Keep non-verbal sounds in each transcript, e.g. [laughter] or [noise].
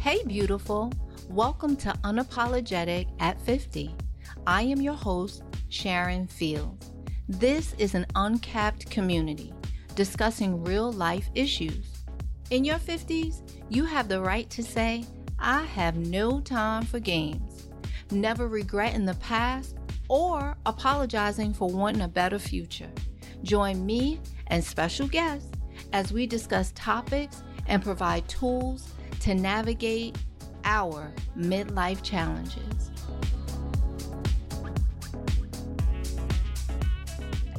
Hey, beautiful. Welcome to Unapologetic at 50. I am your host, Sharon Fields. This is an uncapped community discussing real life issues. In your 50s, you have the right to say, I have no time for games, never regretting the past or apologizing for wanting a better future. Join me and special guests as we discuss topics and provide tools to navigate our midlife challenges.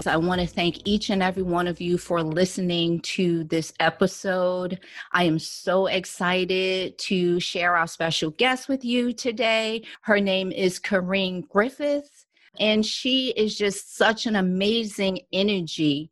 I want to thank each and every one of you for listening to this episode. I am so excited to share our special guest with you today. Her name is Corrine Griffith, and she is just such an amazing energy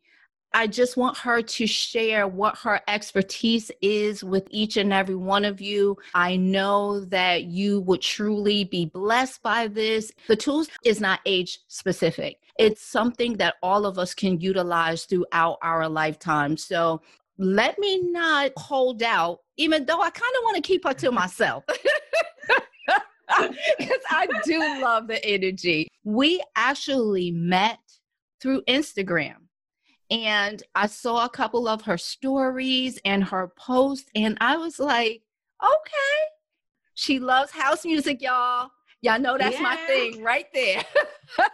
I just want her to share what her expertise is with each and every one of you. I know that you would truly be blessed by this. The tools is not age specific. It's something that all of us can utilize throughout our lifetime. So let me not hold out, even though I kind of want to keep her to [laughs] myself. [laughs] Because I do love the energy. We actually met through Instagram and I saw a couple of her stories and her posts, and I was like, okay. She loves house music, y'all. Y'all know that's yeah. my thing right there.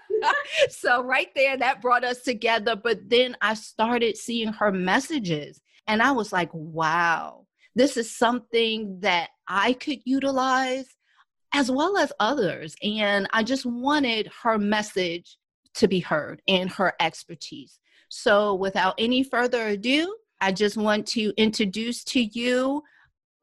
[laughs] so, right there, that brought us together. But then I started seeing her messages, and I was like, wow, this is something that I could utilize as well as others. And I just wanted her message to be heard and her expertise. So, without any further ado, I just want to introduce to you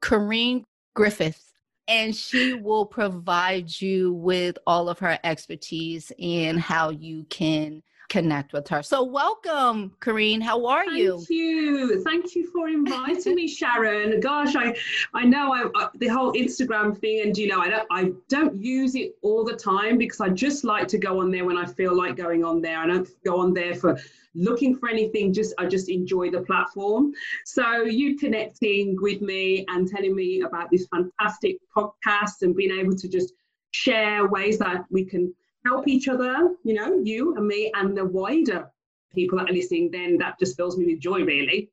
Corrine Griffith, and she will provide you with all of her expertise and how you can connect with her. So, welcome, Corrine. How are Thank you? Thank you. Thank you for inviting me, Sharon. Gosh, I, I know I, I, the whole Instagram thing, and you know, I don't, I don't use it all the time because I just like to go on there when I feel like going on there. I don't go on there for looking for anything just i just enjoy the platform so you connecting with me and telling me about this fantastic podcast and being able to just share ways that we can help each other, you know, you and me and the wider people that are listening, then that just fills me with joy, really.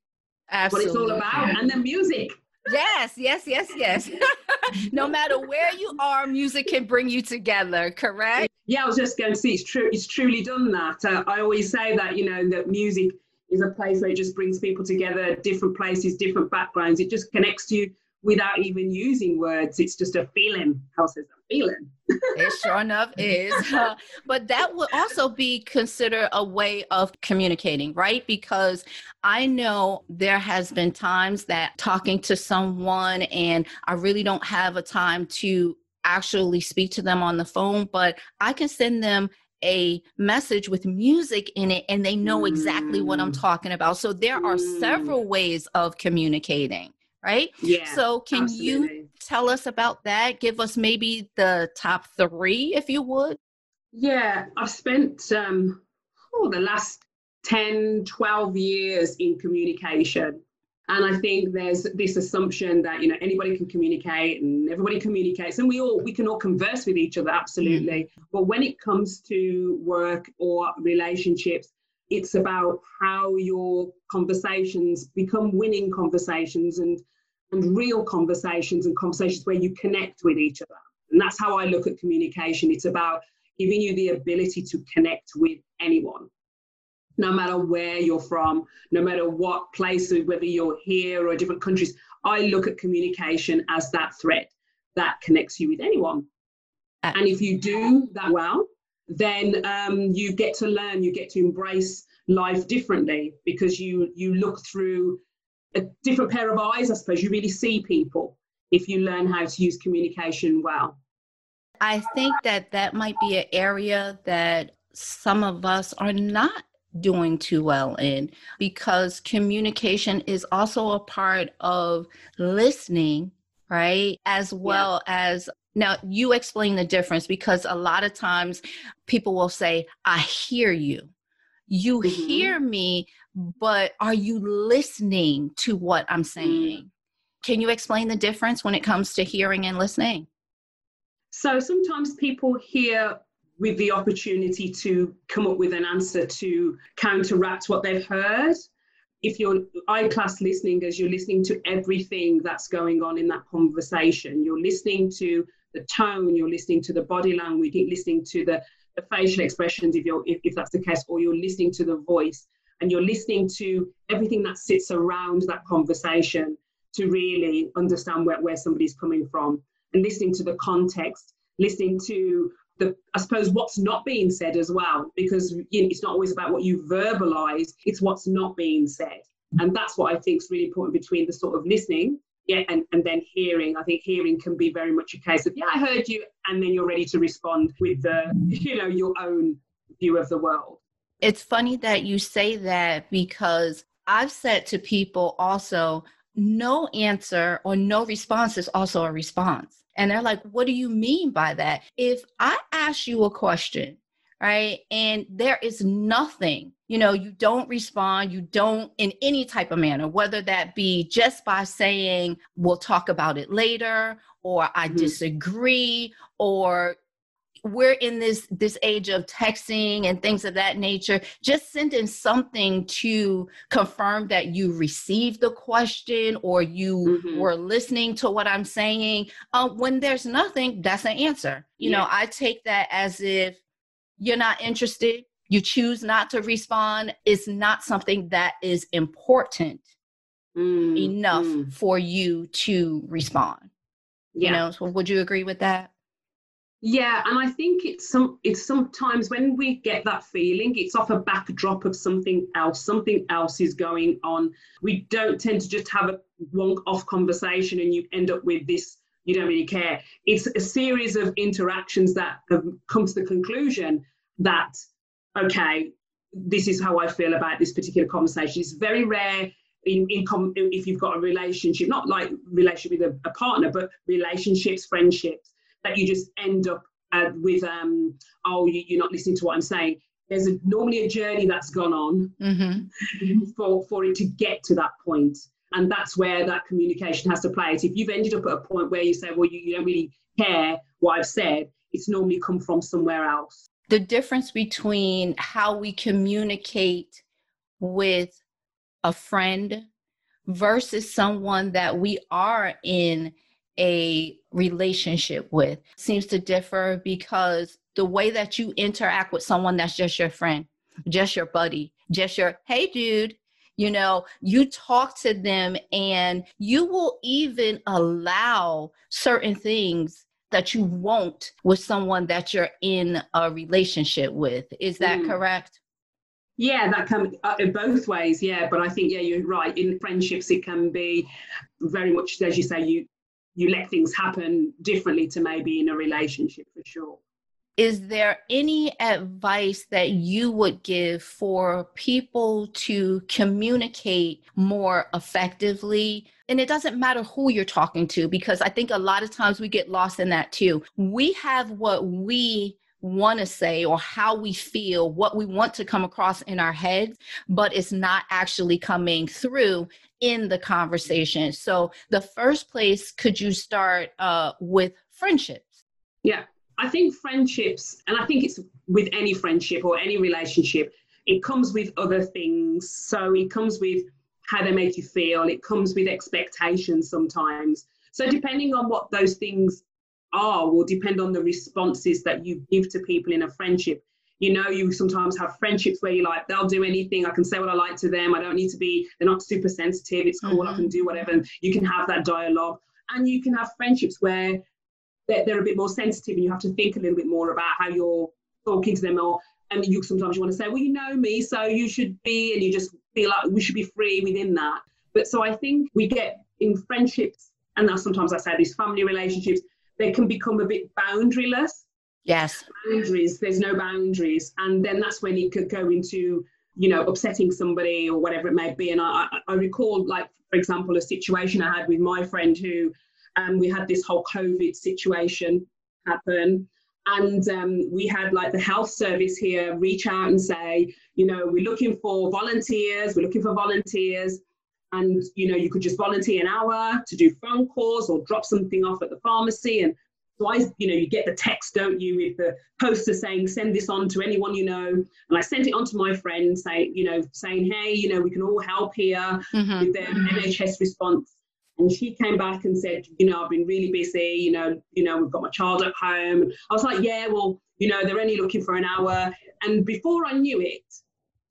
Absolutely. What it's all about. And the music. Yes, yes, yes, yes. [laughs] no matter where you are, music can bring you together, correct? Yeah, I was just going to see it's true. It's truly done that. Uh, I always say that, you know, that music is a place where it just brings people together, different places, different backgrounds. It just connects you without even using words. It's just a feeling. How says a feeling? it sure enough is. [laughs] Uh, but that would also be considered a way of communicating, right? Because I know there has been times that talking to someone and I really don't have a time to actually speak to them on the phone, but I can send them a message with music in it and they know exactly what I'm mm. talking about. So there are mm. several ways of communicating right? Yeah. So, can absolutely. you tell us about that? Give us maybe the top three, if you would. Yeah, I've spent um, oh, the last 10, 12 years in communication. And I think there's this assumption that you know anybody can communicate and everybody communicates, and we all we can all converse with each other absolutely. Mm. But when it comes to work or relationships, it's about how your conversations become winning conversations and and real conversations and conversations where you connect with each other. And that's how I look at communication. It's about giving you the ability to connect with anyone, no matter where you're from, no matter what place, whether you're here or different countries. I look at communication as that thread that connects you with anyone. And if you do that well, then um, you get to learn, you get to embrace life differently because you you look through a different pair of eyes, I suppose. You really see people if you learn how to use communication well. I think that that might be an area that some of us are not doing too well in because communication is also a part of listening, right? As well yeah. as now you explain the difference because a lot of times people will say, I hear you. You mm-hmm. hear me, but are you listening to what I'm mm. saying? Can you explain the difference when it comes to hearing and listening? So sometimes people hear with the opportunity to come up with an answer to counteract what they've heard. If you're eye class listening, as you're listening to everything that's going on in that conversation, you're listening to the tone, you're listening to the body language, you're listening to the, the facial expressions, if, you're, if, if that's the case, or you're listening to the voice, and you're listening to everything that sits around that conversation to really understand where, where somebody's coming from, and listening to the context, listening to the, I suppose what's not being said as well, because you know, it's not always about what you verbalize, it's what's not being said. And that's what I think is really important between the sort of listening yeah, and, and then hearing. I think hearing can be very much a case of, yeah, I heard you, and then you're ready to respond with the, you know, your own view of the world. It's funny that you say that because I've said to people also, no answer or no response is also a response. And they're like, what do you mean by that? If I ask you a question, right, and there is nothing, you know, you don't respond, you don't in any type of manner, whether that be just by saying, we'll talk about it later, or I mm-hmm. disagree, or we're in this this age of texting and things of that nature just sending something to confirm that you received the question or you mm-hmm. were listening to what i'm saying uh, when there's nothing that's an answer you yeah. know i take that as if you're not interested you choose not to respond it's not something that is important mm-hmm. enough mm. for you to respond yeah. you know so would you agree with that yeah, and I think it's some it's sometimes when we get that feeling, it's off a backdrop of something else. Something else is going on. We don't tend to just have a one-off conversation and you end up with this. You don't really care. It's a series of interactions that have come to the conclusion that okay, this is how I feel about this particular conversation. It's very rare in, in com- if you've got a relationship, not like relationship with a, a partner, but relationships, friendships that you just end up uh, with, um, oh, you, are not listening to what I'm saying. There's a, normally a journey that's gone on mm-hmm. [laughs] for, for it to get to that point. And that's where that communication has to play. So if you've ended up at a point where you say, well, you, you don't really care what I've said, it's normally come from somewhere else. The difference between how we communicate with a friend versus someone that we are in a relationship with seems to differ because the way that you interact with someone that's just your friend, just your buddy, just your, hey, dude, you know, you talk to them and you will even allow certain things that you won't with someone that you're in a relationship with. Is that mm. correct? Yeah, that can uh, in both ways. Yeah, but I think yeah, you're right. In friendships, it can be very much as you say. You you let things happen differently to maybe in a relationship for sure. Is there any advice that you would give for people to communicate more effectively? And it doesn't matter who you're talking to, because I think a lot of times we get lost in that too. We have what we want to say or how we feel, what we want to come across in our heads, but it's not actually coming through in the conversation. So, the first place, could you start uh, with friendships? Yeah, I think friendships, and I think it's with any friendship or any relationship, it comes with other things. So, it comes with how they make you feel, it comes with expectations sometimes. So, depending on what those things are, will depend on the responses that you give to people in a friendship. You know you sometimes have friendships where you're like they'll do anything. I can say what i like to them. I don't need to be they're not super sensitive. It's cool. Mm-hmm. i can do whatever. And you can have that dialogue. And you can have friendships where they're, they're a bit more sensitive and you have to think a little bit more about how you're talking to them or and you sometimes you want to say well you know me so you should be and you just feel like we should be free within that but so i think we get in friendships and now sometimes i say these family relationships they can become a bit boundaryless Yes. Boundaries. There's no boundaries. And then that's when it could go into, you know, upsetting somebody or whatever it may be. And I, I recall, like, for example, a situation I had with my friend who um, we had this whole COVID situation happen. And um, we had like the health service here reach out and say, you know, we're looking for volunteers, we're looking for volunteers. and you know you could just volunteer an hour to do phone calls or drop something off at the pharmacy and so I, you know, you get the text, don't you, with the poster saying, send this on to anyone you know. And I sent it on to my friend, saying, you know, saying, hey, you know, we can all help here mm-hmm. with the NHS response. And she came back and said, you know, I've been really busy, you know, you know, we've got my child at home. I was like, yeah, well, you know, they're only looking for an hour. And before I knew it,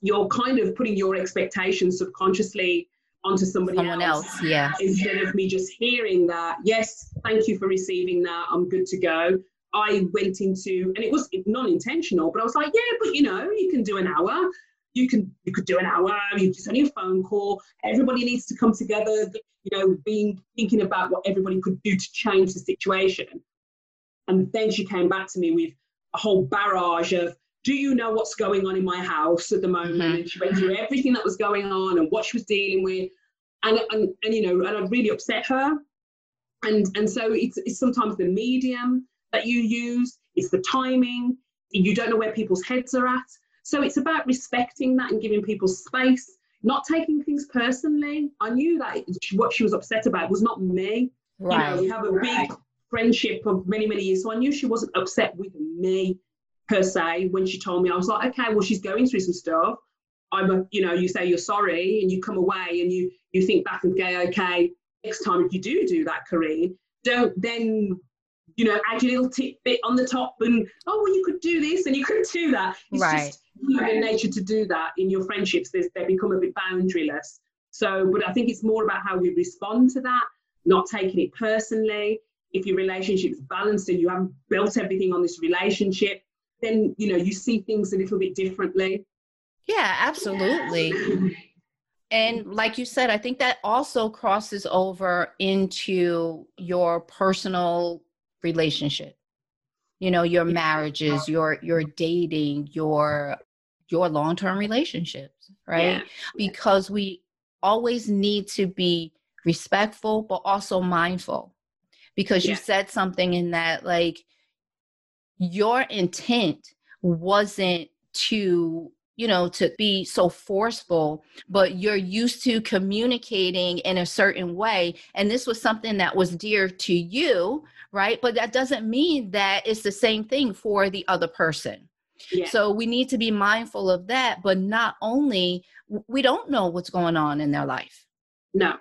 you're kind of putting your expectations subconsciously onto somebody Someone else, else yeah. Instead of me just hearing that, yes, thank you for receiving that, I'm good to go. I went into, and it was non-intentional, but I was like, yeah, but you know, you can do an hour. You can you could do an hour. You just only a phone call. Everybody needs to come together. You know, being thinking about what everybody could do to change the situation. And then she came back to me with a whole barrage of do you know what's going on in my house at the moment? Mm-hmm. And she went through everything that was going on and what she was dealing with. And, and, and you know, and I really upset her. And, and so it's, it's sometimes the medium that you use, it's the timing, you don't know where people's heads are at. So it's about respecting that and giving people space, not taking things personally. I knew that what she was upset about was not me. Right. You know, we have a right. big friendship of many, many years. So I knew she wasn't upset with me per se when she told me i was like okay well she's going through some stuff i'm a you know you say you're sorry and you come away and you you think back and go okay next time if you do do that Corrine don't then you know add your little tidbit on the top and oh well you could do this and you could do that it's right just human nature to do that in your friendships There's, they become a bit boundaryless. So but i think it's more about how we respond to that not taking it personally. If your relationship is balanced and you haven't built everything on this relationship then you know you see things a little bit differently. Yeah absolutely. And like you said i think that also crosses over into your personal relationship. You know your marriages your your dating your your long-term relationships right? Yeah. because we always need to be respectful but also mindful. Because you said something in that like your intent wasn't to you know to be so forceful but you're used to communicating in a certain way. And this was something that was dear to you right? But that doesn't mean that it's the same thing for the other person yeah. so we need to be mindful of that but not only we don't know what's going on in their life no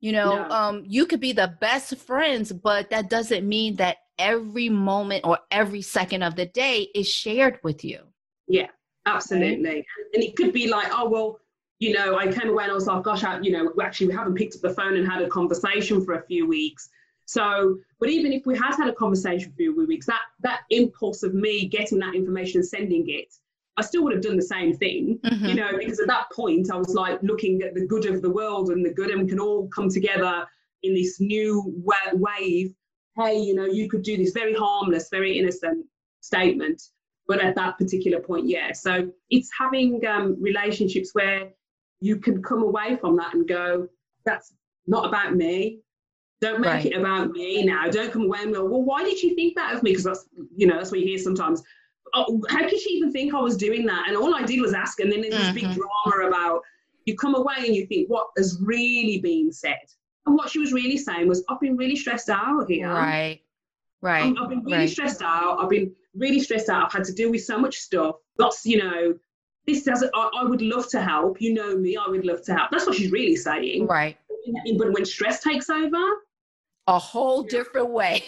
you know no. um you could be the best friends but that doesn't mean that every moment or every second of the day is shared with you. Yeah, absolutely. And it could be like, oh, well, you know, I came away and I was like, gosh, I, you know, actually we haven't picked up the phone and had a conversation for a few weeks. So, but even if we had had a conversation for a few weeks, that that impulse of me getting that information and sending it, I still would have done the same thing, mm-hmm. you know, because at that point I was like looking at the good of the world and the good and we can all come together in this new wave hey, you know, you could do this very harmless, very innocent statement. But at that particular point, yeah. So it's having um, relationships where you can come away from that and go, that's not about me. Don't make right. it about me now. Don't come away and go, well, why did she think that of me? Because that's, you know, that's what you hear sometimes. Oh, how could she even think I was doing that? And all I did was ask, and then there's mm-hmm. this big mm-hmm. drama about you come away and you think, what has really been said? And what she was really saying was, I've been really stressed out here. Right. Right. I've been really right. stressed out. I've been really stressed out. I've had to deal with so much stuff. That's, you know, this doesn't, I, I would love to help. You know me, I would love to help. That's what she's really saying. Right. But when stress takes over, a whole different way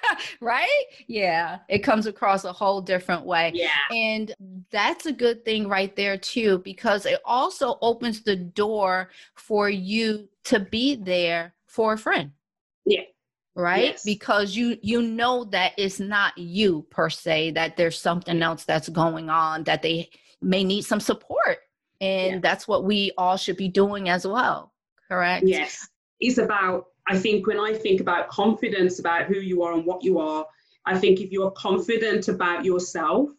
[laughs] right? Yeah it comes across a whole different way. Yeah. And that's a good thing right there too because it also opens the door for you to be there for a friend. Yeah. Right? Yes. because you you know that it's not you per se that there's something else that's going on that they may need some support. And yeah. that's what we all should be doing as well correct? Yes. It's about I think when I think about confidence about who you are and what you are, I think if you are confident about yourself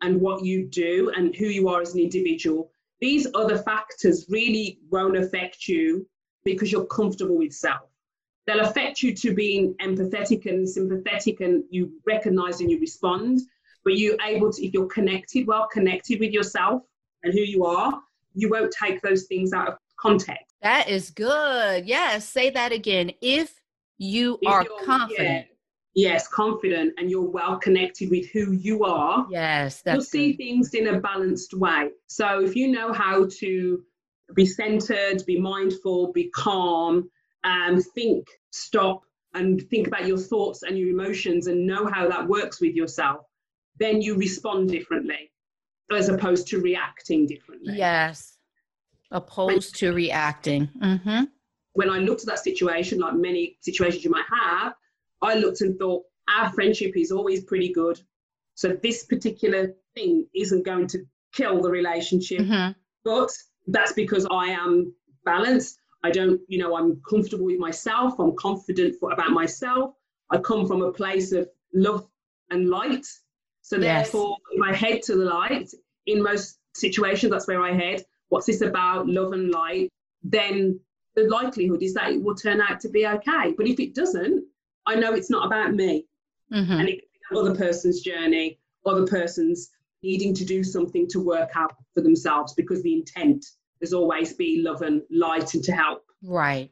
and what you do and who you are as an individual, these other factors really won't affect you because you're comfortable with self. They'll affect you to being empathetic and sympathetic and you recognize and you respond, but you're able to, if you're connected, well connected with yourself and who you are, you won't take those things out of context. That is good. Yes, say that again. If you if are confident. Yeah, yes, confident, and you're well connected with who you are. Yes, you'll see good. things in a balanced way. So if you know how to be centered, be mindful, be calm, and think, stop, and think about your thoughts and your emotions, and know how that works with yourself, then you respond differently as opposed to reacting differently. Yes, opposed to reacting. Mm-hmm. When I looked at that situation, like many situations you might have, I looked and thought, our friendship is always pretty good. So this particular thing isn't going to kill the relationship. Mm-hmm. But that's because I am balanced. I don't, you know, I'm comfortable with myself. I'm confident for, about myself. I come from a place of love and light. So yes. therefore, if I head to the light, in most situations, that's where I head. What's this about? Love and light. Then the likelihood is that it will turn out to be okay. But if it doesn't, I know it's not about me. Mm-hmm. And it can be other person's journey, other person's needing to do something to work out for themselves because the intent is always be love and light and to help. Right.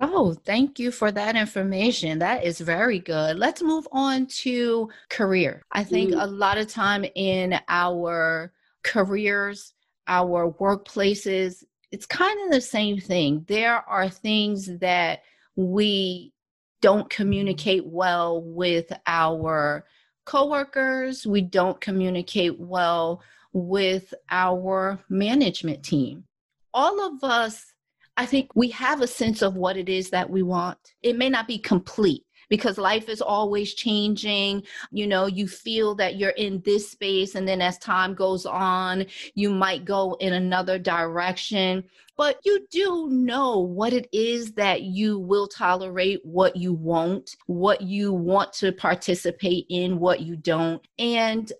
Oh, thank you for that information. That is very good. Let's move on to career. I think mm. a lot of time in our careers, our workplaces, it's kind of the same thing. There are things that we don't communicate well with our coworkers, we don't communicate well with our management team. All of us, I think we have a sense of what it is that we want. It may not be complete because life is always changing. You know, you feel that you're in this space, and then as time goes on, you might go in another direction but you do know what it is that you will tolerate, what you won't, what you want to participate in, what you don't. And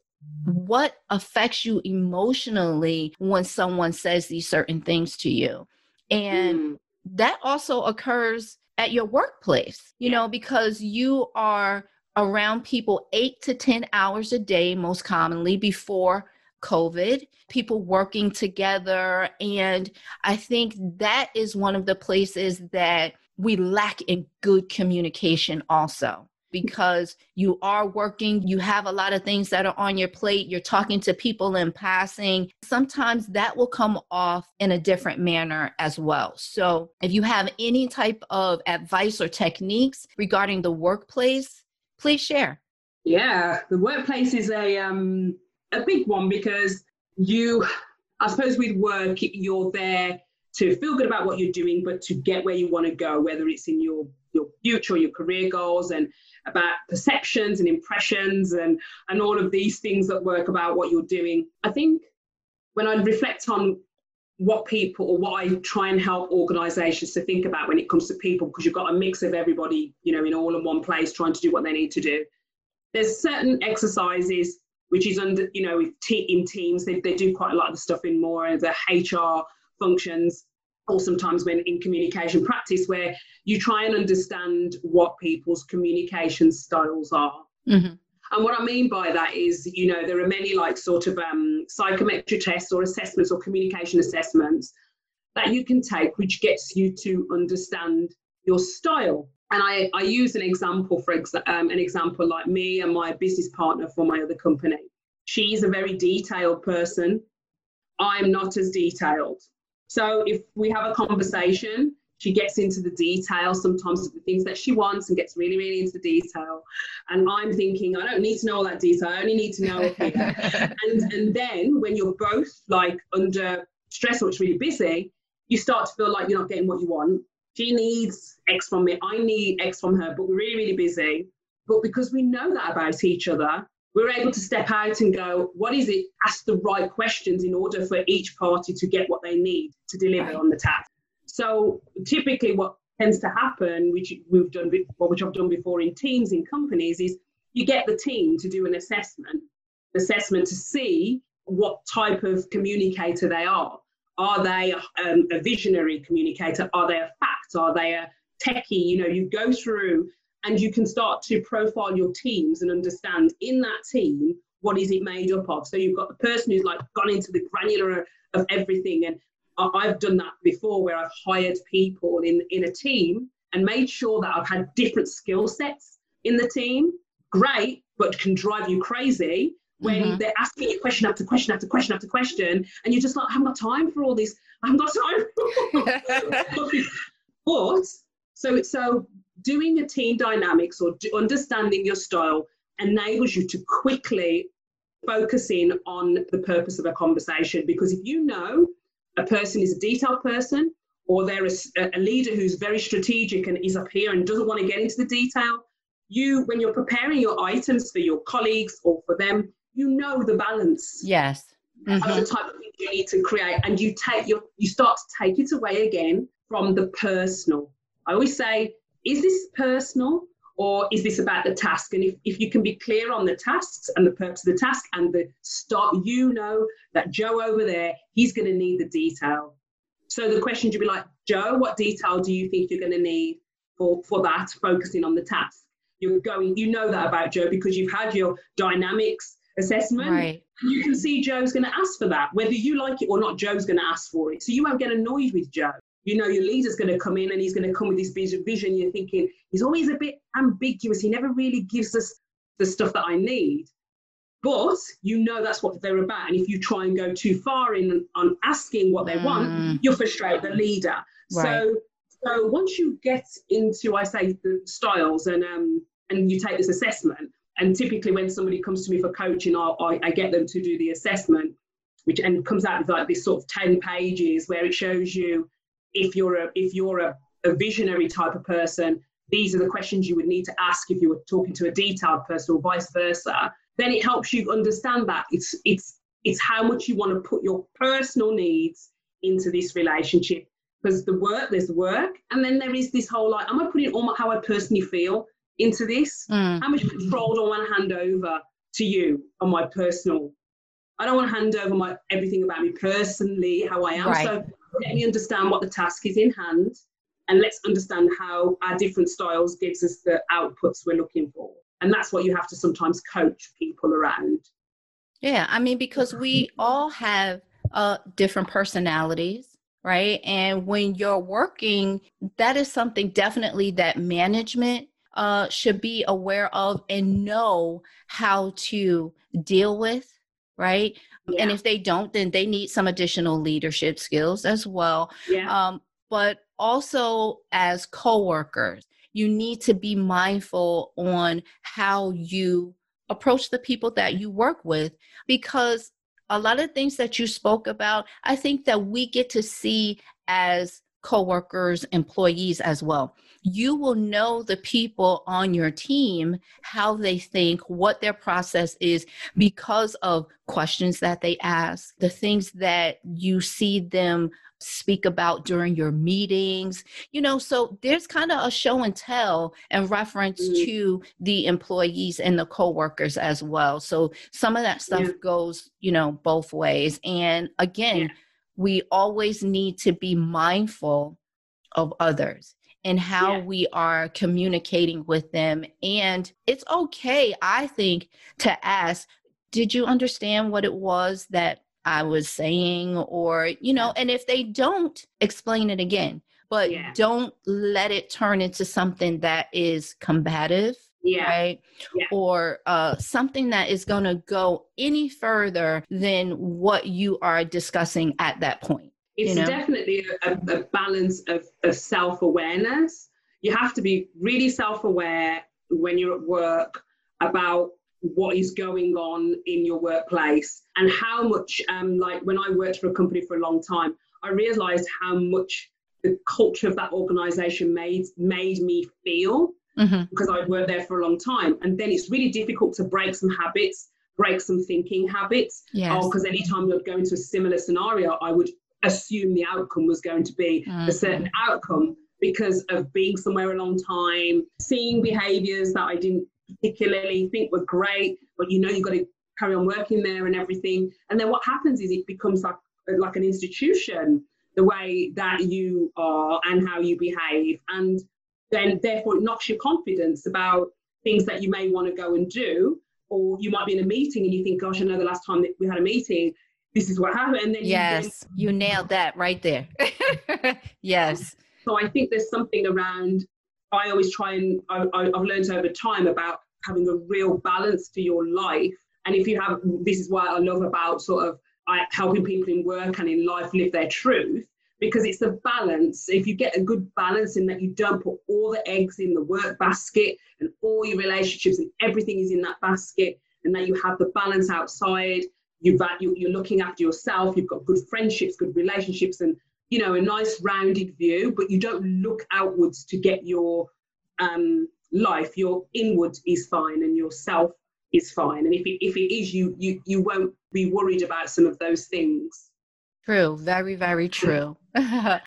what affects you emotionally when someone says these certain things to you. And mm. that also occurs at your workplace, you know, because you are around people eight to 10 hours a day, most commonly before COVID, people working together. And I think that is one of the places that we lack in good communication also because you are working, you have a lot of things that are on your plate, you're talking to people in passing. Sometimes that will come off in a different manner as well. So, if you have any type of advice or techniques regarding the workplace, please share. Yeah, the workplace is a um a big one because you, I suppose, with work, you're there to feel good about what you're doing, but to get where you want to go, whether it's in your your future your career goals and about perceptions and impressions and and all of these things that work about what you're doing. I think when I reflect on what people or what I try and help organizations to think about when it comes to people, because you've got a mix of everybody, you know, in all in one place trying to do what they need to do. There's certain exercises which is under, you know, in teams, they, they do quite a lot of the stuff in more of the HR functions, or sometimes when in communication practice, where you try and understand what people's communication styles are. Mm-hmm. And what I mean by that is, you know, there are many like sort of um, psychometric tests or assessments or communication assessments that you can take, which gets you to understand your style and I, I use an example for exa- um, an example like me and my business partner for my other company. She's a very detailed person. I'm not as detailed. So if we have a conversation, she gets into the detail sometimes of the things that she wants and gets really, really into the detail. And I'm thinking, I don't need to know all that detail. I only need to know [laughs] and and then when you're both like under stress or it's really busy, you start to feel like you're not getting what you want she needs X from me, I need X from her, but we're really, really busy. But because we know that about each other, we're able to step out and go, what is it? Ask the right questions in order for each party to get what they need to deliver right. on the task. So typically, what tends to happen, which we've done, which I've done before in teams in companies, is you get the team to do an assessment, assessment to see what type of communicator they are. Are they um, a visionary communicator? Are they a fact? Are they a techie? You know, you go through and you can start to profile your teams and understand in that team what is it made up of. So you've got the person who's like gone into the granular of everything and I've done that before where I've hired people in, in a team and made sure that I've had different skill sets in the team. Great, but can drive you crazy when mm-hmm. they're asking you question after question after question after question, and you're just like, I haven't got time for all this. I haven't got time. [laughs] [laughs] but so so doing a team dynamics or understanding your style enables you to quickly focus in on the purpose of a conversation because if you know a person is a detailed person or they're a, a, leader who's very strategic and is up here and doesn't want to get into the detail you when you're preparing your items for your colleagues or for them you know the balance yes mm-hmm. of the mm-hmm. type of things you need to create and you take your you start to take it away again from the personal i always say is this personal or is this about the task? And if, if you can be clear on the tasks and the purpose of the task and the start, you know that Joe over there, he's going to need the detail. So the question should be like, Joe, what detail do you think you're going to need for, for that, focusing on the task? You're going, you know that about Joe because you've had your dynamics assessment. Right. You can see Joe's going to ask for that. Whether you like it or not, Joe's going to ask for it. So you won't get annoyed with Joe you know your leader's going to come in and he's going to come with this vision. You're thinking he's always a bit ambiguous. He never really gives us the stuff that i need. But you know that's what they're about. And if you try and go too far in on asking what they mm. want you'll frustrate the leader. Right. so so once you get into i say the styles and um and you take this assessment and typically when somebody comes to me for coaching I, I, I get them to do the assessment which and comes out with like this sort of 10 pages where it shows you if you're a if you're a, a visionary type of person, these are the questions you would need to ask if you were talking to a detailed person or vice versa. Then it helps you understand that it's it's it's how much you want to put your personal needs into this relationship because the work there's the work and then there is this whole like am i putting all my, how i personally feel into this mm. how much control do i want to hand over to you on my personal i don't want to hand over my everything about me personally how i am right. so let me understand what the task is in hand and let's understand how our different styles gives us the outputs we're looking for. And that's what you have to sometimes coach people around. Yeah i mean because we all have uh, different personalities right? And when you're working that is something definitely that management uh, should be aware of and know how to deal with right yeah. And if they don't, then they need some additional leadership skills as well. Yeah. Um, but also as coworkers, you need to be mindful on how you approach the people that you work with because a lot of things that you spoke about, I think that we get to see as coworkers, employees as well. You will know the people on your team, how they think, what their process is because of questions that they ask, the things that you see them speak about during your meetings. You know, so there's kind of a show and tell in reference mm-hmm. to the employees and the coworkers as well. So some of that stuff yeah. goes, you know, both ways. And again, yeah we always need to be mindful of others and how yeah. we are communicating with them. And it's okay, I think, to ask, did you understand what it was that I was saying? Or, you know, and if they don't, explain it again. But yeah. don't let it turn into something that is combative yeah. right? Yeah. Or uh, something that is going to go any further than what you are discussing at that point. It's you know? definitely a, a balance of, of self awareness. You have to be really self aware when you're at work about what is going on in your workplace and how much, um, like when I worked for a company for a long time, I realized how much the culture of that organization made made me feel mm-hmm. because I'd worked there for a long time. And then it's really difficult to break some habits, break some thinking habits. Yes. Oh, because anytime you'd go into a similar scenario, I would assume the outcome was going to be mm-hmm. a certain outcome because of being somewhere a long time, seeing behaviors that I didn't particularly think were great, but you know you've got to carry on working there and everything. And then what happens is it becomes like like an institution, the way that you are and how you behave. And then therefore it knocks your confidence about things that you may want to go and do. Or you might be in a meeting and you think, gosh, I know the last time that we had a meeting, this is what happened. And then yes, you, you nailed that right there. [laughs] yes. So I think there's something around. I always try and I, I've learned over time about having a real balance to your life. And if you have, this is what I love about sort of helping people in work and in life live their truth because it's a balance. If you get a good balance in that you don't put all the eggs in the work basket and all your relationships and everything is in that basket, and that you have the balance outside, you've you, you're looking after yourself, you've got good friendships, good relationships, and you know a nice rounded view. But you don't look outwards to get your um, life. Your inward is fine, and yourself is fine. And if it, if it is, you you you won't be worried about some of those things. True, very very true. [laughs]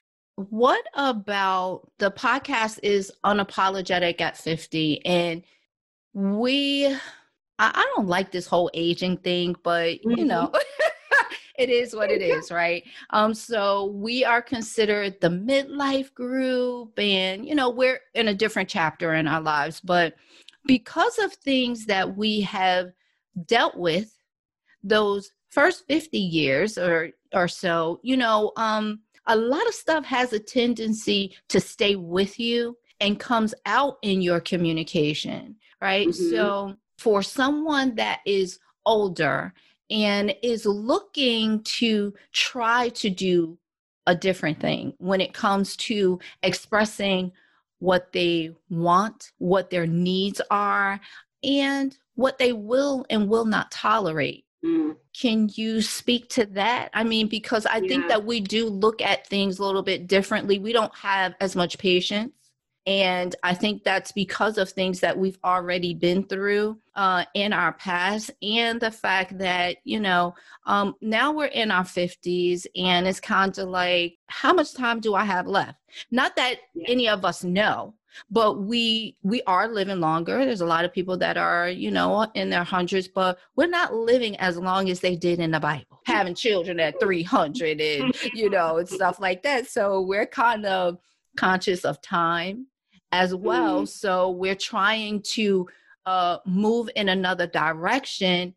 what about the podcast is unapologetic at 50 and we I, I don't like this whole aging thing but you know mm-hmm. [laughs] it is what it is right um so we are considered the midlife group and you know we're in a different chapter in our lives but because of things that we have dealt with those first 50 years or or so you know um a lot of stuff has a tendency to stay with you and comes out in your communication, right? Mm-hmm. So for someone that is older and is looking to try to do a different thing when it comes to expressing what they want, what their needs are, and what they will and will not tolerate. Mm. Can you speak to that? I mean, because I yeah. think that we do look at things a little bit differently. We don't have as much patience. And I think that's because of things that we've already been through uh, in our past, and the fact that, you know, um, now we're in our 50s, and it's kind of like, how much time do I have left? Not that yeah. any of us know, but we we are living longer. There's a lot of people that are you know in their hundreds but we're not living as long as they did in the bible. Having children at 300 and [laughs] you know and stuff like that. So we're kind of conscious of time as well. Mm-hmm. so we're trying to uh move in another direction.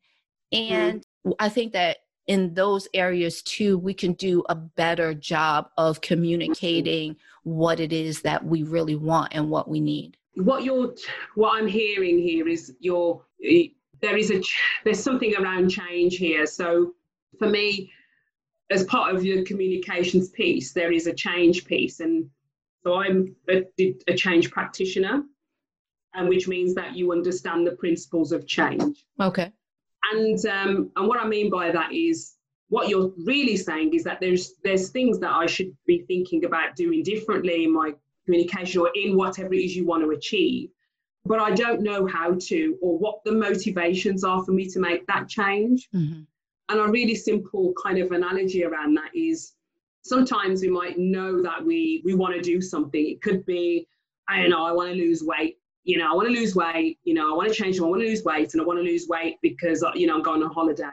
Mm-hmm. and i think that in those areas too, we can do a better job of communicating what it is that we really want and what we need. What you're, what I'm hearing here is you're, there is a, there's something around change here. So for me, as part of your communications piece, there is a change piece, and so I'm a, a change practitioner, and which means that you understand the principles of change. Okay. And um, and what I mean by that is what you're really saying is that there's there's things that I should be thinking about doing differently in my communication or in whatever it is you want to achieve. But I don't know how to or what the motivations are for me to make that change. Mm-hmm. And a really simple kind of analogy around that is sometimes we might know that we we want to do something. It could be, I don't know, I want to lose weight you know, I want to lose weight, you know, I want to change, I want to lose weight, and I want to lose weight because, uh, you know, I'm going on holiday.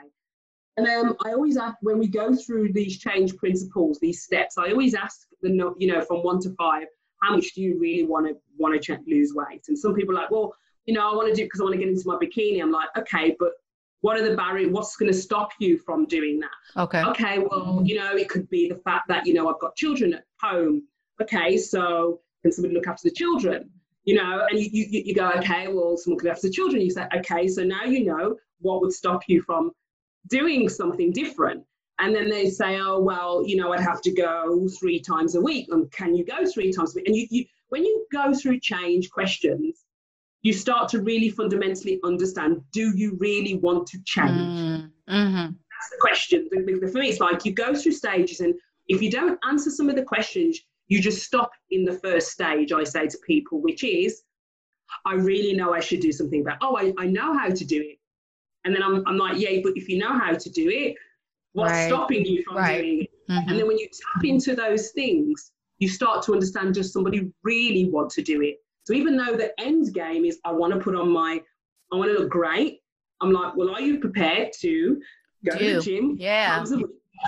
And then I always ask, when we go through these change principles, these steps, I always ask the, you know, from one to five, how much do you really want to want to lose weight? And some people are like, well, you know, I want to do it because I want to get into my bikini. I'm like, okay, but what are the barriers? What's going to stop you from doing that? Okay. Okay, well, you know, it could be the fact that, you know, I've got children at home. Okay, so can somebody look after the children? You know, and you, you, you go, okay, well, someone could have the children. You say, okay, so now you know what would stop you from doing something different. And then they say, oh, well, you know, I'd have to go three times a week. And can you go three times a week? And you, you when you go through change questions, you start to really fundamentally understand do you really want to change? Mm, mm-hmm. That's the question. For me, it's like you go through stages, and if you don't answer some of the questions, you just stop in the first stage, I say to people, which is, I really know I should do something about, oh, I, I know how to do it. And then I'm, I'm like, yeah, but if you know how to do it, what's right. stopping you from right. doing it? Mm-hmm. And then when you tap into those things, you start to understand does somebody really want to do it? So even though the end game is I want to put on my, I want to look great, I'm like, well, are you prepared to go do. to the gym? Yeah.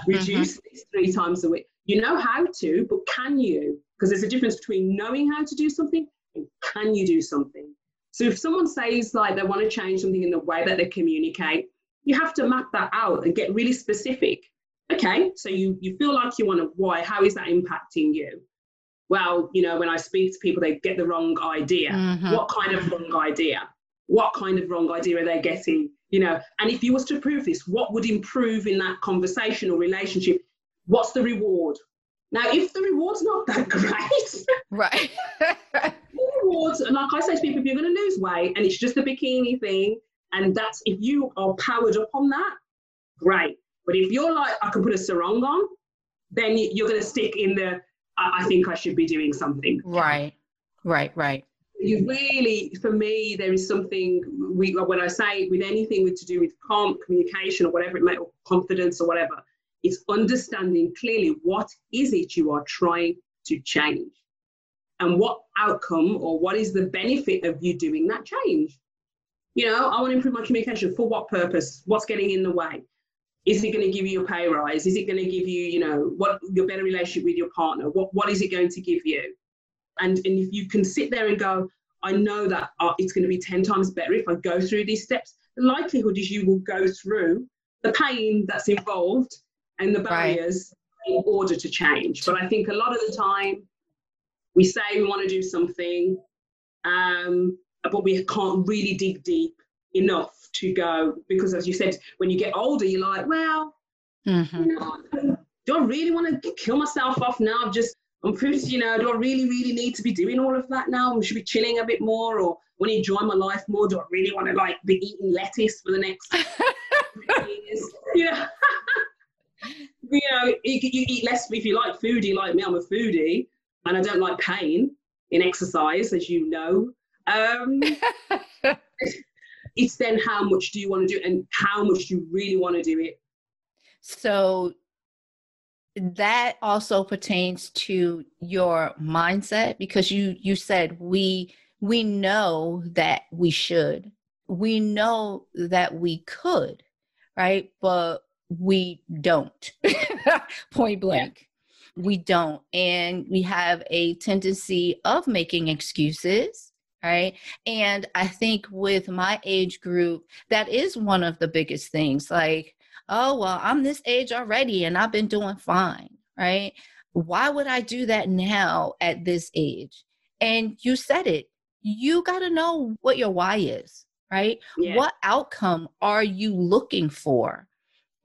reduce mm-hmm. this three times a week? You know how to, but can you? Because there's a difference between knowing how to do something and can you do something. So if someone says like they want to change something in the way that they communicate, you have to map that out and get really specific Okay, so you, you feel like you want to, why? How is that impacting you? Well, you know, when I speak to people, they get the wrong idea. Mm-hmm. What kind of wrong idea? What kind of wrong idea are they getting? You know, and if you was to prove this, what would improve in that conversation or relationship? What's the reward? Now, if the reward's not that [laughs] great, right? [laughs] rewards, and like I say to people, if you're going to lose weight and it's just a bikini thing, and that's if you are powered up on that, great. But if you're like, I can put a sarong on, then you're going to stick in the, I, I think I should be doing something. Right, right, right. You really, for me, there is something we when I say with anything with to do with calm communication or whatever it may, or confidence or whatever, it's understanding clearly what is it you are trying to change and what outcome or what is the benefit of you doing that change. You know, I want to improve my communication for what purpose? What's getting in the way? Is it going to give you a pay rise? Is it going to give you, you know, what your better relationship with your partner? What what is it going to give you? And and if you can sit there and go, I know that uh, it's going to be ten times better if I go through these steps. The likelihood is you will go through the pain that's involved and the barriers right. in order to change. But I think a lot of the time we say we want to do something, um, but we can't really dig deep enough to go because, as you said, when you get older, you're like, well, mm-hmm. you know, do I really want to kill myself off now? I've just I'm pretty, you know, do I really, really need to be doing all of that now? I should be chilling a bit more or want to enjoy my life more? Do I really want to like be eating lettuce for the next [laughs] years? Yeah. [laughs] you know, you, you, eat less if you like foodie like me. I'm a foodie and I don't like pain in exercise, as you know. Um, [laughs] it's then how much do you want to do and how much do you really want to do it. So that also pertains to your mindset because you you said we we know that we should we know that we could right but we don't [laughs] point blank we don't. And we have a tendency of making excuses, right? And I think with my age group, that is one of the biggest things. Like, oh, well, I'm this age already and I've been doing fine, right? Why would I do that now at this age? And you said it. You got to know what your why is, right? Yeah. What outcome are you looking for?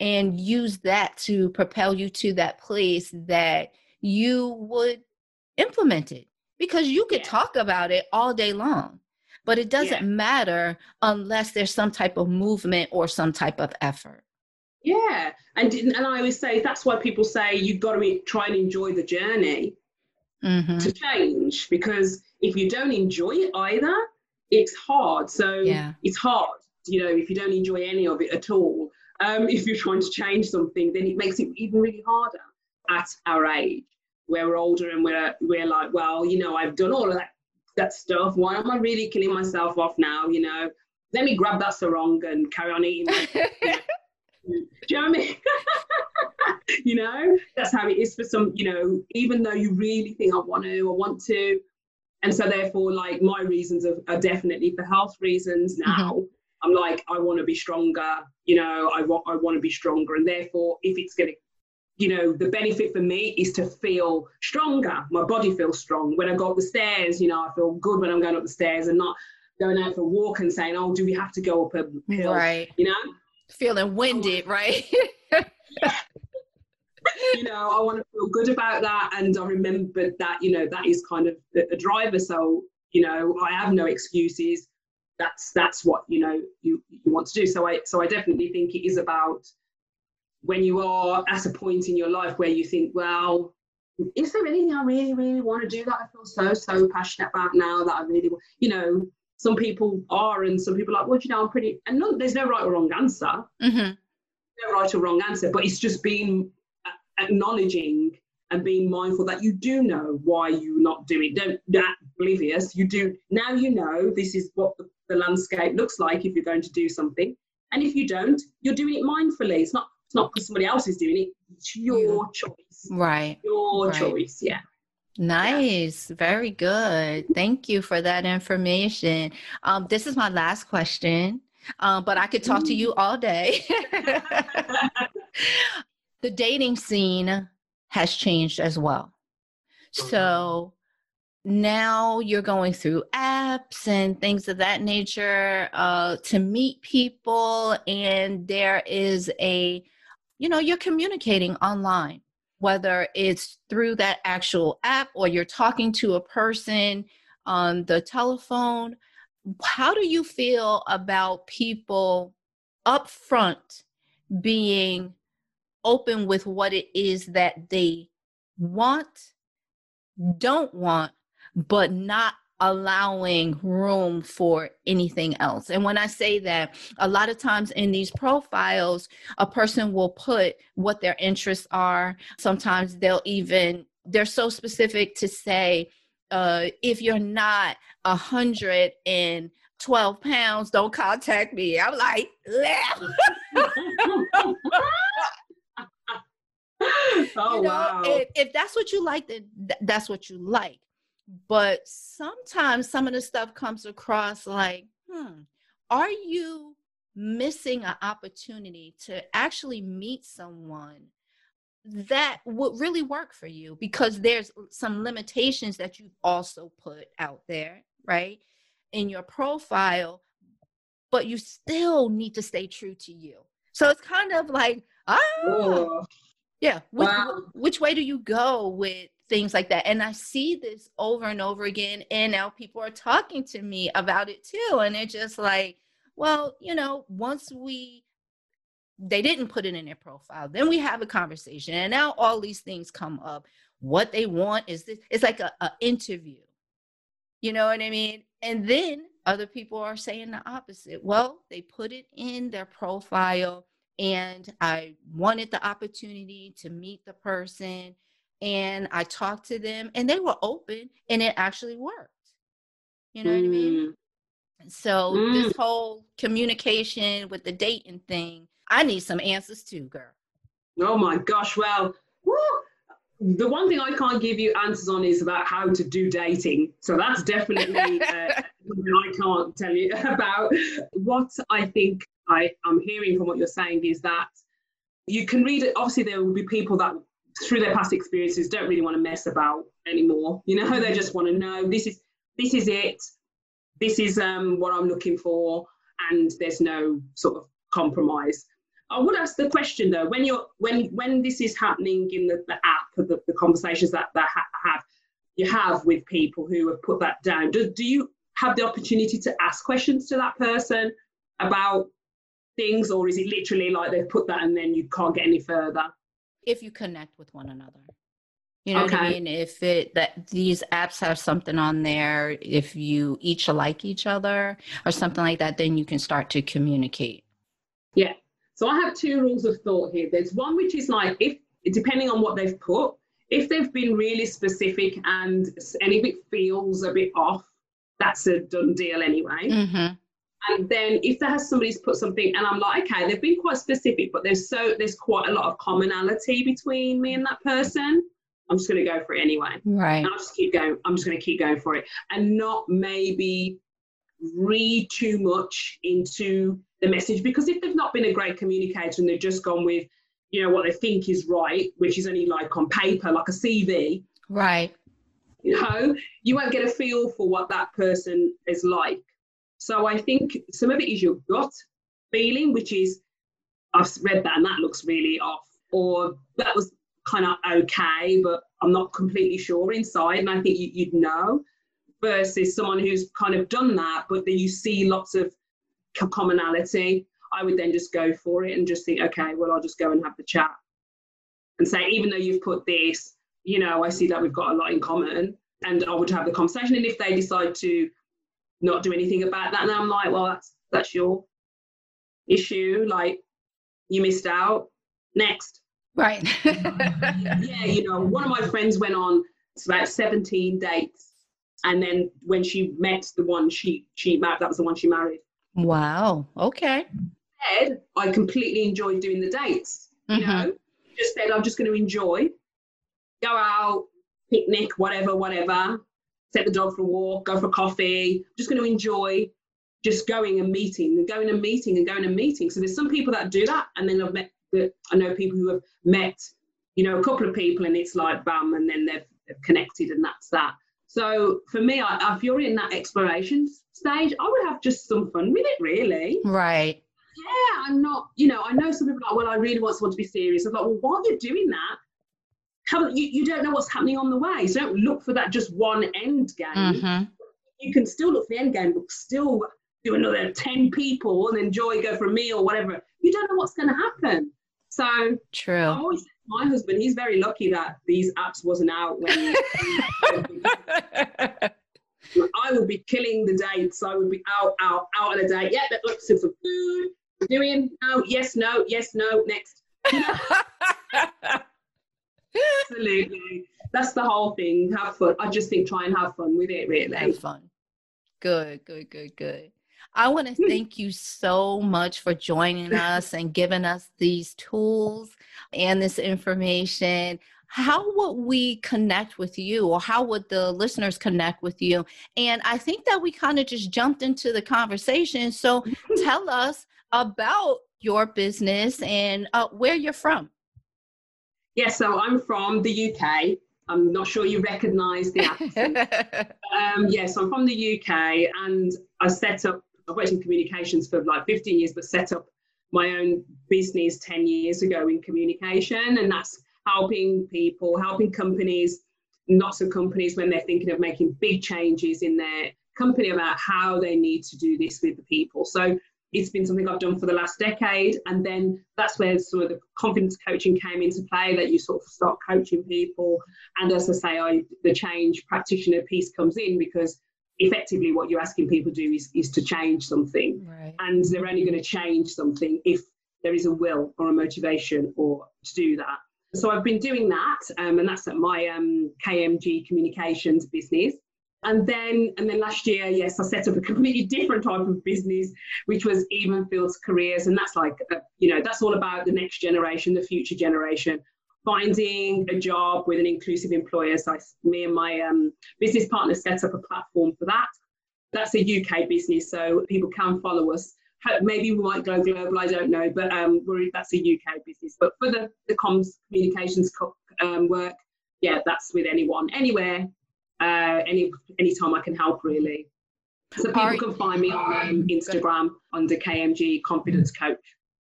And use that to propel you to that place that you would implement it because you could yeah. talk about it all day long but it doesn't yeah. matter unless there's some type of movement or some type of effort yeah and and i always say that's why people say you've got to try and enjoy the journey mm-hmm. to change because if you don't enjoy it either it's hard so yeah. it's hard you know if you don't enjoy any of it at all um, [laughs] if you're trying to change something, then it makes it even really harder at our age, where we're older and we're we're like, well, you know, I've done all of that that stuff. Why am I really killing myself off now? You know, let me grab that sarong and carry on eating. [laughs] [laughs] Do you know what I mean? you know, that's how it is for some, you know, even though you really think I want to, I want to. And so therefore, like my reasons are, are definitely for health reasons now. Mm-hmm. I'm like, I want to be stronger, you know, I want I want to be stronger. And therefore, if it's gonna you know, the benefit for me is to feel stronger. My body feels strong. When I go up the stairs, you know, I feel good when I'm going up the stairs and not going out for a walk and saying, Oh, do we have to go up a hill? Right. You know? Feeling winded, right? [laughs] you know, I want to feel good about that. And I remember that, you know, that is kind of the, the driver. So, you know, I have no excuses that's that's what you know you, you want to do so i so i definitely think it is about when you are at a point in your life where you think well is there anything i really really want to do that i feel so so passionate about now that i really want you know some people are and some people are like well you know i'm pretty and no, there's no right or wrong answer mm-hmm. no right or wrong answer but it's just being acknowledging and being mindful that you do know why you're not doing don't that oblivious you do now you know this is what the the landscape looks like if you're going to do something. And if you don't, you're doing it mindfully. It's not it's not because somebody else is doing it. It's your choice. Right. Your right. choice. Yeah. Nice. Yeah. Very good. Thank you for that information. Um, this is my last question, um, but I could talk to you all day. [laughs] the dating scene has changed as well. So now you're going through apps and things of that nature uh, to meet people, and there is a, you know, you're communicating online, whether it's through that actual app or you're talking to a person on the telephone. How do you feel about people upfront being open with what it is that they want, don't want, but not allowing room for anything else. And when I say that, a lot of times in these profiles, a person will put what their interests are. Sometimes they'll even, they're so specific to say, uh, if you're not a hundred and 12 pounds, don't contact me. I'm like, [laughs] oh, you know, wow. if, if that's what you like, then th- that's what you like. But sometimes some of the stuff comes across like, hmm, are you missing an opportunity to actually meet someone that would really work for you? Because there's some limitations that you've also put out there, right? In your profile, but you still need to stay true to you. So it's kind of like, ah, Oh, yeah. Which, Wow. which way do you go with things like that? And I see this over and over again. And now people are talking to me about it too. And they're just like, well, you know, once we, they didn't put it in their profile, then we have a conversation. And now all these things come up. What they want is this, it's like a, a interview. You know what I mean? And then other people are saying the opposite. Well, they put it in their profile and I wanted the opportunity to meet the person and I talked to them and they were open and it actually worked. You know what I mean? mm, So Mm. this whole communication with the dating thing, I need some answers too, girl. Oh my gosh. Well, woo, the one thing I can't give you answers on is about how to do dating. So that's definitely uh, [laughs] something I can't tell you [laughs] about. What I think I, I'm hearing from what you're saying is that you can read it. Obviously, there will be people that, through their past experiences, don't really want to mess about anymore. You know, they just want to know this is this is it. This is um, what I'm looking for, and there's no sort of compromise. I would ask the question though, when you're when when this is happening in the, the app, the, the conversations that that ha- have you have with people who have put that down, do, do you have the opportunity to ask questions to that person about things, or is it literally like they've put that and then you can't get any further? If you connect with one another. You know what I mean? If it that these apps have something on there, if you each like each other or something like that, then you can start to communicate. Yeah. So I have two rules of thought here. There's one which is like if depending on what they've put, if they've been really specific and and if it feels a bit off, that's a done deal anyway. Mm-hmm. And then if there has somebody's put something and I'm like, okay, they've been quite specific, but there's so there's quite a lot of commonality between me and that person. I'm just gonna go for it anyway. Right. And I'll just keep going. I'm just going to keep going for it and not maybe read too much into the message because if they've not been a great communicator and they've just gone with, you know, what they think is right, which is only like on paper, like a CV, Right. you know, you won't get a feel for what that person is like. So I think some of it is your gut feeling, which is, I've read that and that looks really off, or that was kind of okay, but I'm not completely sure inside. And I think you, you'd know versus someone who's kind of done that, but then you see lots of commonality. I would then just go for it and just think, okay, well, I'll just go and have the chat and say, even though you've put this, you know, I see that we've got a lot in common, and I would have the conversation. And if they decide to not do anything about that, then I'm like, well, that's that's your issue. Like, you missed out. Next, Right. [laughs] yeah, you know, one of my friends went on it's about 17 dates, and then when she met the one she she married, that was the one she married. wow. Okay. Said I completely enjoyed doing the dates. You Mhm. know, just said I'm just going to enjoy, go out, picnic, whatever, whatever. Take the dog for a walk, go for coffee. Just going to enjoy just going and meeting and going and meeting and going and meeting. So there's some people that do that, and then I've met that I know people who have met, you know, a couple of people and it's like bam, and then they've, they've connected and that's that. So for me, I, if you're in that exploration stage, I would have just some fun with it, really. Right. Yeah, I'm not, you know, I know some people are like, well, I really want someone to be serious. I'm like, well, while you're doing that, you, you don't know what's happening on the way. So don't look for that just one end game. Mm-hmm. You can still look for the end game, but still do another 10 people and enjoy, go for a meal, whatever. You don't know what's going to happen. So true. I always say my husband, he's very lucky that these apps wasn't out when [laughs] I would be killing the dates. I would be out, out, out on a date. Yeah, that looks some food. Doing no, yes, no, yes, no, next. [laughs] Absolutely. That's the whole thing. Have fun. I just think try and have fun with it, really. Have fun. Good, good, good, good. I want to hmm. thank you so much for joining [laughs] us and giving us these tools and this information. How would we connect with you, or how would the listeners connect with you? And I think that we kind of just jumped into the conversation. So [laughs] tell us about your business and uh, where you're from. Yes, yeah, so I'm from the UK. I'm not sure you recognise the accent. [laughs] um, yes, I'm from the UK, and I set up. I've worked in communications for like 15 years, but set up my own business 10 years ago in communication, and that's helping people, helping companies, lots of companies when they're thinking of making big changes in their company about how they need to do this with the people. So it's been something I've done for the last decade. And then that's where some of the confidence coaching came into play that you sort of start coaching people. And as I say, I, the change practitioner piece comes in because effectively what you're asking people to do is, is to change something. Right. And they're only going to change something if there is a will or a motivation or to do that. So I've been doing that, um, and that's at my um, KMG Communications business and then and then last year yes i set up a completely different type of business which was even fields careers. And that's like uh, you know that's all about the next generation the future generation. Finding a job with an inclusive employer. So I, me and my um, business partner set up a platform for that. That's a uk business so people can follow us. Maybe we might go global i don't know but um, that's a uk business. But for the, the comms communications um, work yeah that's with anyone anywhere uh, any anytime I can help really. So people Are, can find me on um, Instagram under KMG Confidence Coach.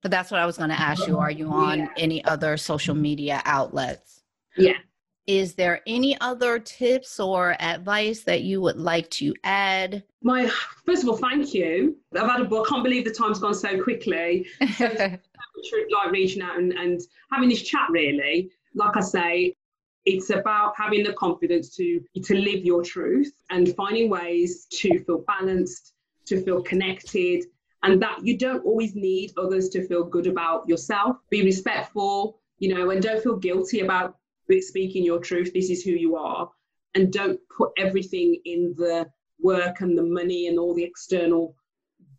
But that's what I was going to ask you. Are you on yeah. any other social media outlets? Yeah. Is there any other tips or advice that you would like to add? My first of all, thank you. I've had a book. I can't believe the time's gone so quickly. [laughs] So like reaching out and, and having this chat really. Like I say, it's about having the confidence to to live your truth and finding ways to feel balanced to feel connected and that you don't always need others to feel good about yourself. Be respectful you know and don't feel guilty about speaking your truth. This is who you are. And don't put everything in the work and the money and all the external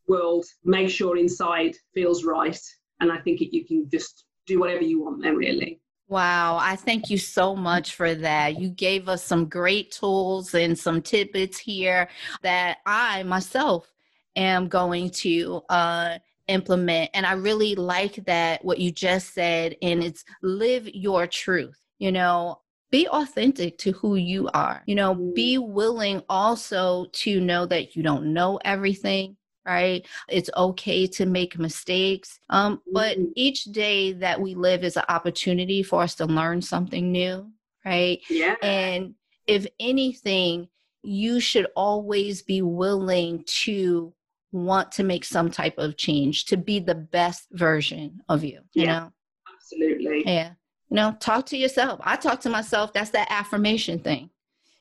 world. Make sure inside feels right. And i think it, you can just do whatever you want then really Wow, I thank you so much for that. You gave us some great tools and some tidbits here that I myself am going to uh, implement. And I really like that what you just said, and it's live your truth. You know, be authentic to who you are. You know, be mm. willing also to know that you don't know everything right? It's okay to make mistakes. Um, but mm-hmm. each day that we live is an opportunity for us to learn something new, right? Yeah. And if anything, you should always be willing to want to make some type of change to be the best version of you, you yeah, know? Absolutely. Yeah. You know, talk to yourself. I talk to myself. That's that affirmation thing.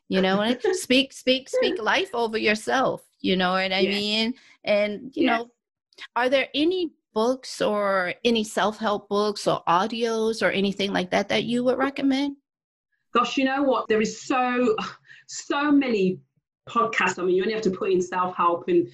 You know, and speak, speak, speak [laughs] life over yourself. You know what I mean? And, you know, are there any books or any self help books or audios or anything like that that you would recommend? Gosh, you know what? There is so, so many podcasts. I mean, you only have to put in self help. And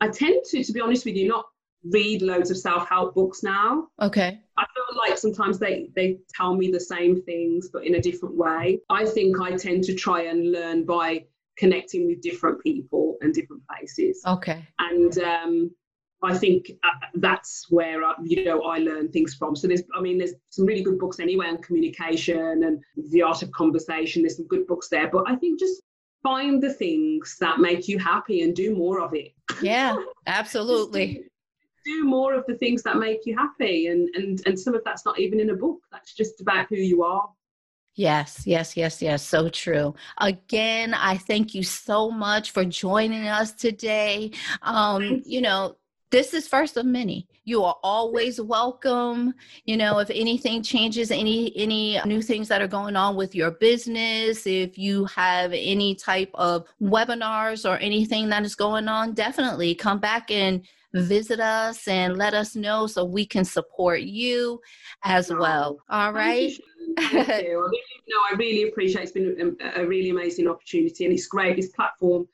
I tend to, to be honest with you, not read loads of self-help books now. Okay. I feel like sometimes they they tell me the same things but in a different way. I think I tend to try and learn by connecting with different people and different places. Okay. And um, I think uh, that's where I, you know I learn things from. So there's, I mean, there's some really good books anyway on communication and the art of conversation. There's some good books there, but I think just find the things that make you happy and do more of it. Yeah, [laughs] absolutely. do more of the things that make you happy, and and and some of that's not even in a book. That's just about who you are. Yes, yes, yes, yes. So true. Again, I thank you so much for joining us today. Um, you know, this is first of many you are always welcome you know if anything changes any any new things that are going on with your business if you have any type of webinars or anything that is going on definitely come back and visit us and let us know so we can support you as well all right Thank you. no, I really appreciate it. It's been a, a really amazing opportunity and it's great. This platform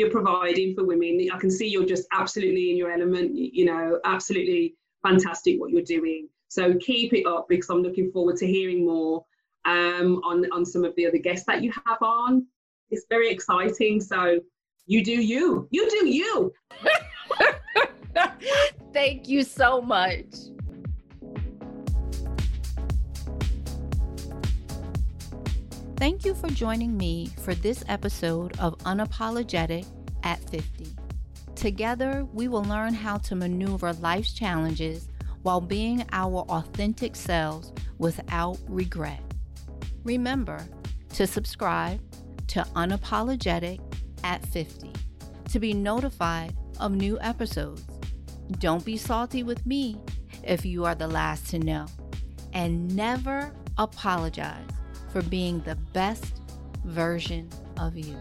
you're providing for women. I can see you're just absolutely in your element, you know, absolutely fantastic what you're doing. So keep it up because I'm looking forward to hearing more um, on, on some of the other guests that you have on. It's very exciting. So you do you. You do you. [laughs] Thank you so much. Thank you for joining me for this episode of Unapologetic at 50. Together, we will learn how to maneuver life's challenges while being our authentic selves without regret. Remember to subscribe to Unapologetic at 50 to be notified of new episodes. Don't be salty with me if you are the last to know. And never apologize for being the best version of you.